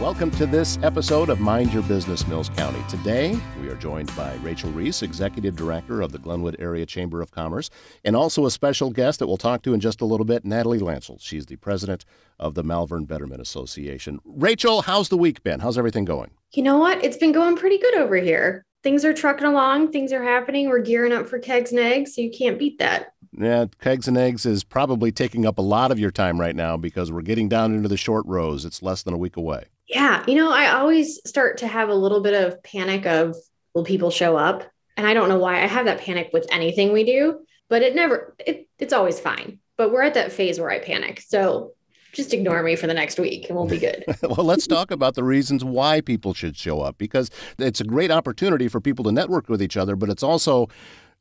Welcome to this episode of Mind Your Business Mills County. Today, we are joined by Rachel Reese, Executive Director of the Glenwood Area Chamber of Commerce, and also a special guest that we'll talk to in just a little bit, Natalie Lancel. She's the President of the Malvern Betterment Association. Rachel, how's the week been? How's everything going? You know what? It's been going pretty good over here. Things are trucking along, things are happening. We're gearing up for kegs and eggs, so you can't beat that. Yeah, kegs and eggs is probably taking up a lot of your time right now because we're getting down into the short rows. It's less than a week away. Yeah. You know, I always start to have a little bit of panic of will people show up? And I don't know why I have that panic with anything we do, but it never, it, it's always fine. But we're at that phase where I panic. So just ignore me for the next week and we'll be good. well, let's talk about the reasons why people should show up because it's a great opportunity for people to network with each other, but it's also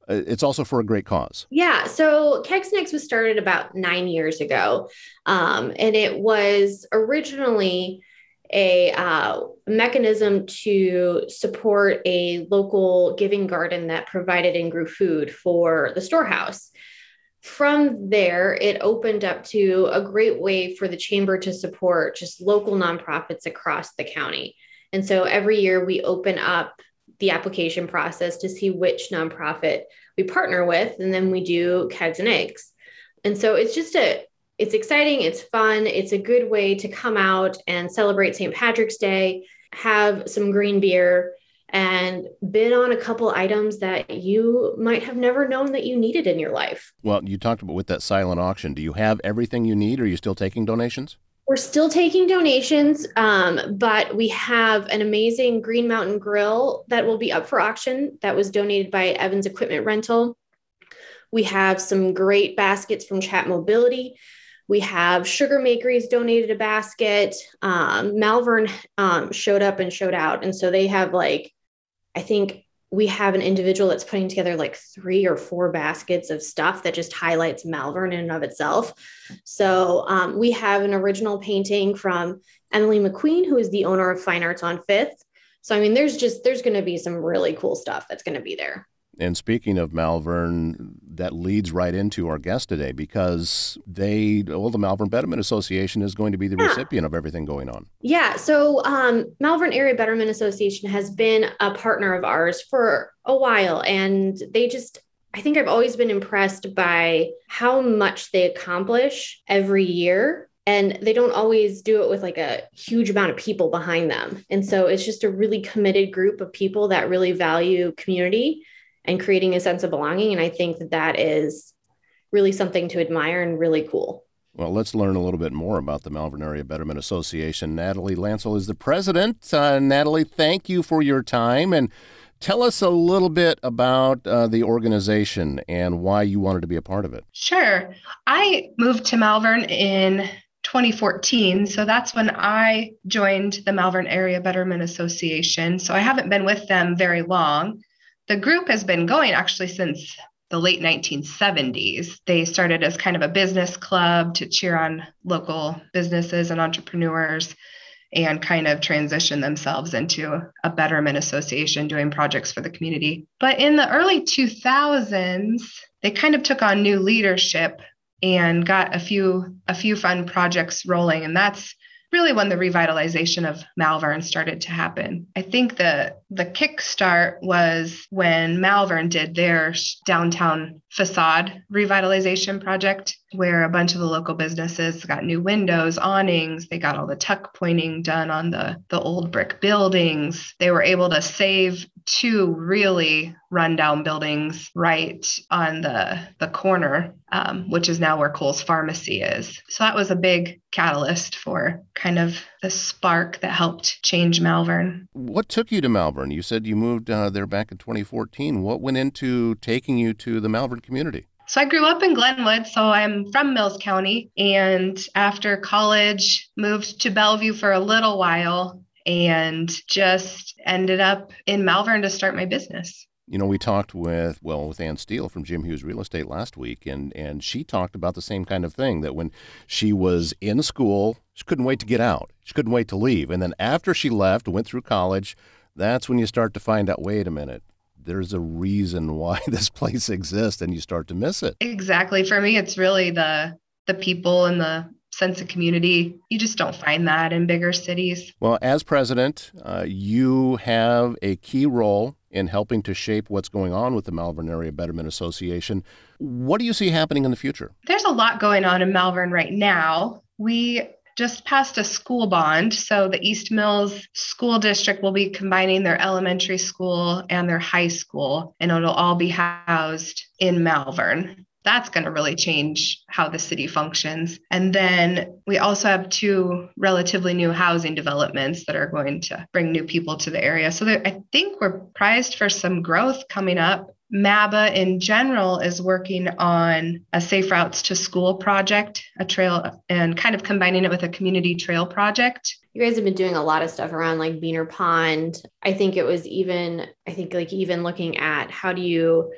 uh, it's also for a great cause. Yeah. So Kegs and Eggs was started about nine years ago. Um, and it was originally a uh, mechanism to support a local giving garden that provided and grew food for the storehouse. From there, it opened up to a great way for the chamber to support just local nonprofits across the county. And so every year we open up the application process to see which nonprofit we partner with, and then we do kegs and eggs. And so it's just a it's exciting, it's fun, it's a good way to come out and celebrate St. Patrick's Day, have some green beer, and bid on a couple items that you might have never known that you needed in your life. Well, you talked about with that silent auction. Do you have everything you need? Or are you still taking donations? We're still taking donations, um, but we have an amazing Green Mountain Grill that will be up for auction that was donated by Evans Equipment Rental. We have some great baskets from Chat Mobility. We have Sugar Makeries donated a basket. Um, Malvern um, showed up and showed out. And so they have like, I think we have an individual that's putting together like three or four baskets of stuff that just highlights Malvern in and of itself. So um, we have an original painting from Emily McQueen, who is the owner of Fine Arts on Fifth. So I mean, there's just there's going to be some really cool stuff that's going to be there. And speaking of Malvern, that leads right into our guest today because they, well, the Malvern Betterment Association is going to be the yeah. recipient of everything going on. Yeah. So, um, Malvern Area Betterment Association has been a partner of ours for a while, and they just, I think I've always been impressed by how much they accomplish every year and they don't always do it with like a huge amount of people behind them. And so it's just a really committed group of people that really value community and creating a sense of belonging. And I think that that is really something to admire and really cool. Well, let's learn a little bit more about the Malvern Area Betterment Association. Natalie Lancel is the president. Uh, Natalie, thank you for your time and tell us a little bit about uh, the organization and why you wanted to be a part of it. Sure. I moved to Malvern in 2014. So that's when I joined the Malvern Area Betterment Association. So I haven't been with them very long. The group has been going actually since the late 1970s. They started as kind of a business club to cheer on local businesses and entrepreneurs and kind of transition themselves into a betterment association doing projects for the community. But in the early 2000s, they kind of took on new leadership and got a few a few fun projects rolling and that's really when the revitalization of Malvern started to happen. I think the the kickstart was when Malvern did their downtown facade revitalization project where a bunch of the local businesses got new windows, awnings, they got all the tuck pointing done on the the old brick buildings. They were able to save two really rundown buildings right on the the corner um, which is now where Cole's Pharmacy is. So that was a big catalyst for kind of the spark that helped change Malvern. What took you to Malvern? You said you moved uh, there back in 2014. What went into taking you to the Malvern community? So I grew up in Glenwood, so I'm from Mills County, and after college moved to Bellevue for a little while and just ended up in Malvern to start my business. You know, we talked with well with Ann Steele from Jim Hughes Real Estate last week, and and she talked about the same kind of thing that when she was in school, she couldn't wait to get out. She couldn't wait to leave, and then after she left, went through college, that's when you start to find out. Wait a minute, there's a reason why this place exists, and you start to miss it. Exactly. For me, it's really the the people and the sense of community. You just don't find that in bigger cities. Well, as president, uh, you have a key role in helping to shape what's going on with the Malvern Area Betterment Association. What do you see happening in the future? There's a lot going on in Malvern right now. We just passed a school bond. So the East Mills School District will be combining their elementary school and their high school, and it'll all be housed in Malvern. That's going to really change how the city functions. And then we also have two relatively new housing developments that are going to bring new people to the area. So there, I think we're prized for some growth coming up MABA in general is working on a safe routes to school project, a trail, and kind of combining it with a community trail project. You guys have been doing a lot of stuff around like Beaner Pond. I think it was even, I think like even looking at how do you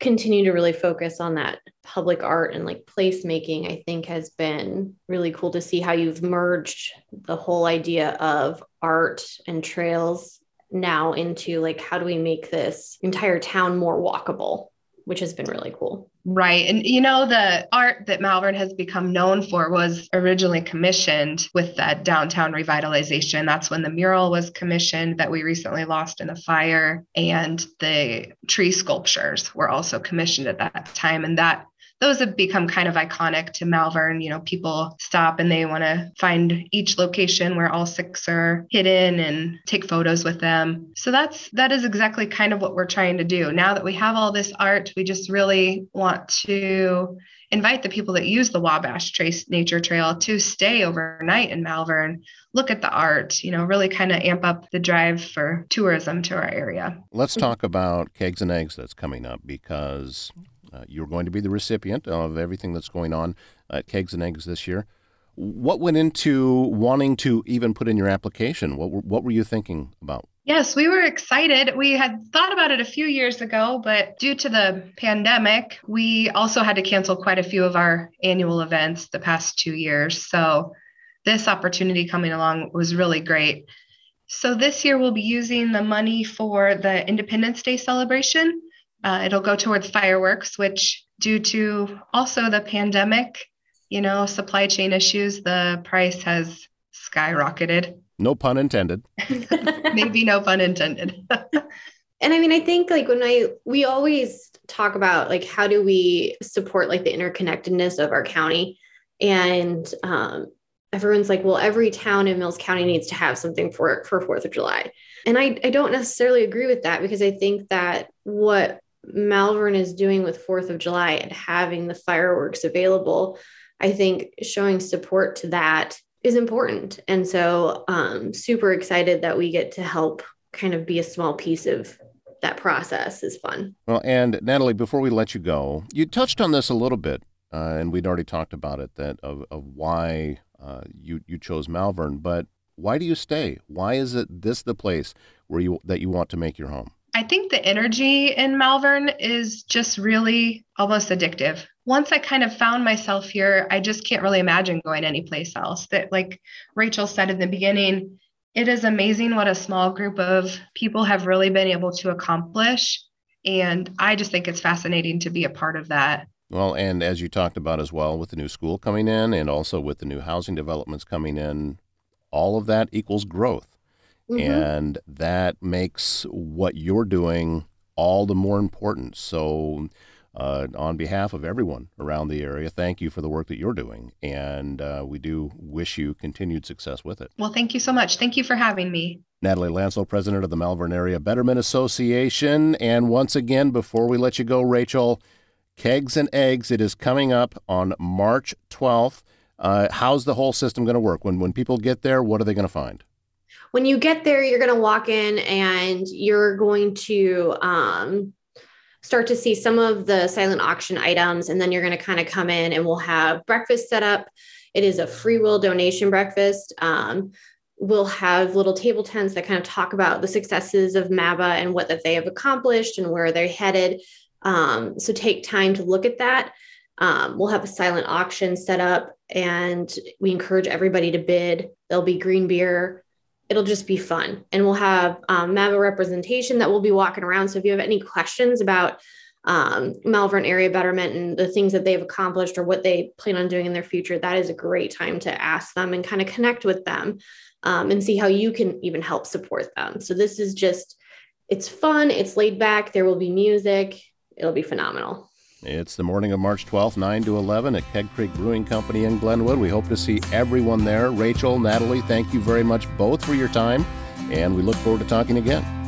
continue to really focus on that public art and like placemaking, I think has been really cool to see how you've merged the whole idea of art and trails now into like how do we make this entire town more walkable which has been really cool. Right. And you know, the art that Malvern has become known for was originally commissioned with that downtown revitalization. That's when the mural was commissioned that we recently lost in the fire. And the tree sculptures were also commissioned at that time. And that those have become kind of iconic to Malvern. You know, people stop and they want to find each location where all six are hidden and take photos with them. So that's that is exactly kind of what we're trying to do. Now that we have all this art, we just really want to invite the people that use the Wabash Trace Nature Trail to stay overnight in Malvern, look at the art, you know, really kind of amp up the drive for tourism to our area. Let's talk about Kegs and Eggs that's coming up because uh, you're going to be the recipient of everything that's going on at Kegs and Eggs this year. What went into wanting to even put in your application? What were, what were you thinking about? Yes, we were excited. We had thought about it a few years ago, but due to the pandemic, we also had to cancel quite a few of our annual events the past two years. So, this opportunity coming along was really great. So, this year we'll be using the money for the Independence Day celebration. Uh, it'll go towards fireworks, which, due to also the pandemic, you know, supply chain issues, the price has skyrocketed. No pun intended. Maybe no pun intended. and I mean, I think like when I, we always talk about like how do we support like the interconnectedness of our county. And um, everyone's like, well, every town in Mills County needs to have something for for Fourth of July. And I, I don't necessarily agree with that because I think that what Malvern is doing with Fourth of July and having the fireworks available, I think showing support to that is important. And so, um, super excited that we get to help kind of be a small piece of that process is fun. Well, and Natalie, before we let you go, you touched on this a little bit, uh, and we'd already talked about it that of, of why uh, you you chose Malvern, but why do you stay? Why is it this the place where you that you want to make your home? I think the energy in Malvern is just really almost addictive. Once I kind of found myself here, I just can't really imagine going anyplace else. That, like Rachel said in the beginning, it is amazing what a small group of people have really been able to accomplish. And I just think it's fascinating to be a part of that. Well, and as you talked about as well, with the new school coming in and also with the new housing developments coming in, all of that equals growth. Mm-hmm. And that makes what you're doing all the more important. So, uh, on behalf of everyone around the area, thank you for the work that you're doing. And uh, we do wish you continued success with it. Well, thank you so much. Thank you for having me. Natalie Lanslow, president of the Malvern Area Betterment Association. And once again, before we let you go, Rachel, Kegs and Eggs, it is coming up on March 12th. Uh, how's the whole system going to work? When, when people get there, what are they going to find? When you get there, you're going to walk in and you're going to um, start to see some of the silent auction items. And then you're going to kind of come in and we'll have breakfast set up. It is a free will donation breakfast. Um, we'll have little table tents that kind of talk about the successes of MABA and what that they have accomplished and where they're headed. Um, so take time to look at that. Um, we'll have a silent auction set up and we encourage everybody to bid. There'll be green beer, it'll just be fun. And we'll have um, representation that we'll be walking around. So if you have any questions about um, Malvern area betterment and the things that they've accomplished or what they plan on doing in their future, that is a great time to ask them and kind of connect with them um, and see how you can even help support them. So this is just, it's fun, it's laid back, there will be music, it'll be phenomenal. It's the morning of March 12th, 9 to 11 at Keg Creek Brewing Company in Glenwood. We hope to see everyone there. Rachel, Natalie, thank you very much both for your time, and we look forward to talking again.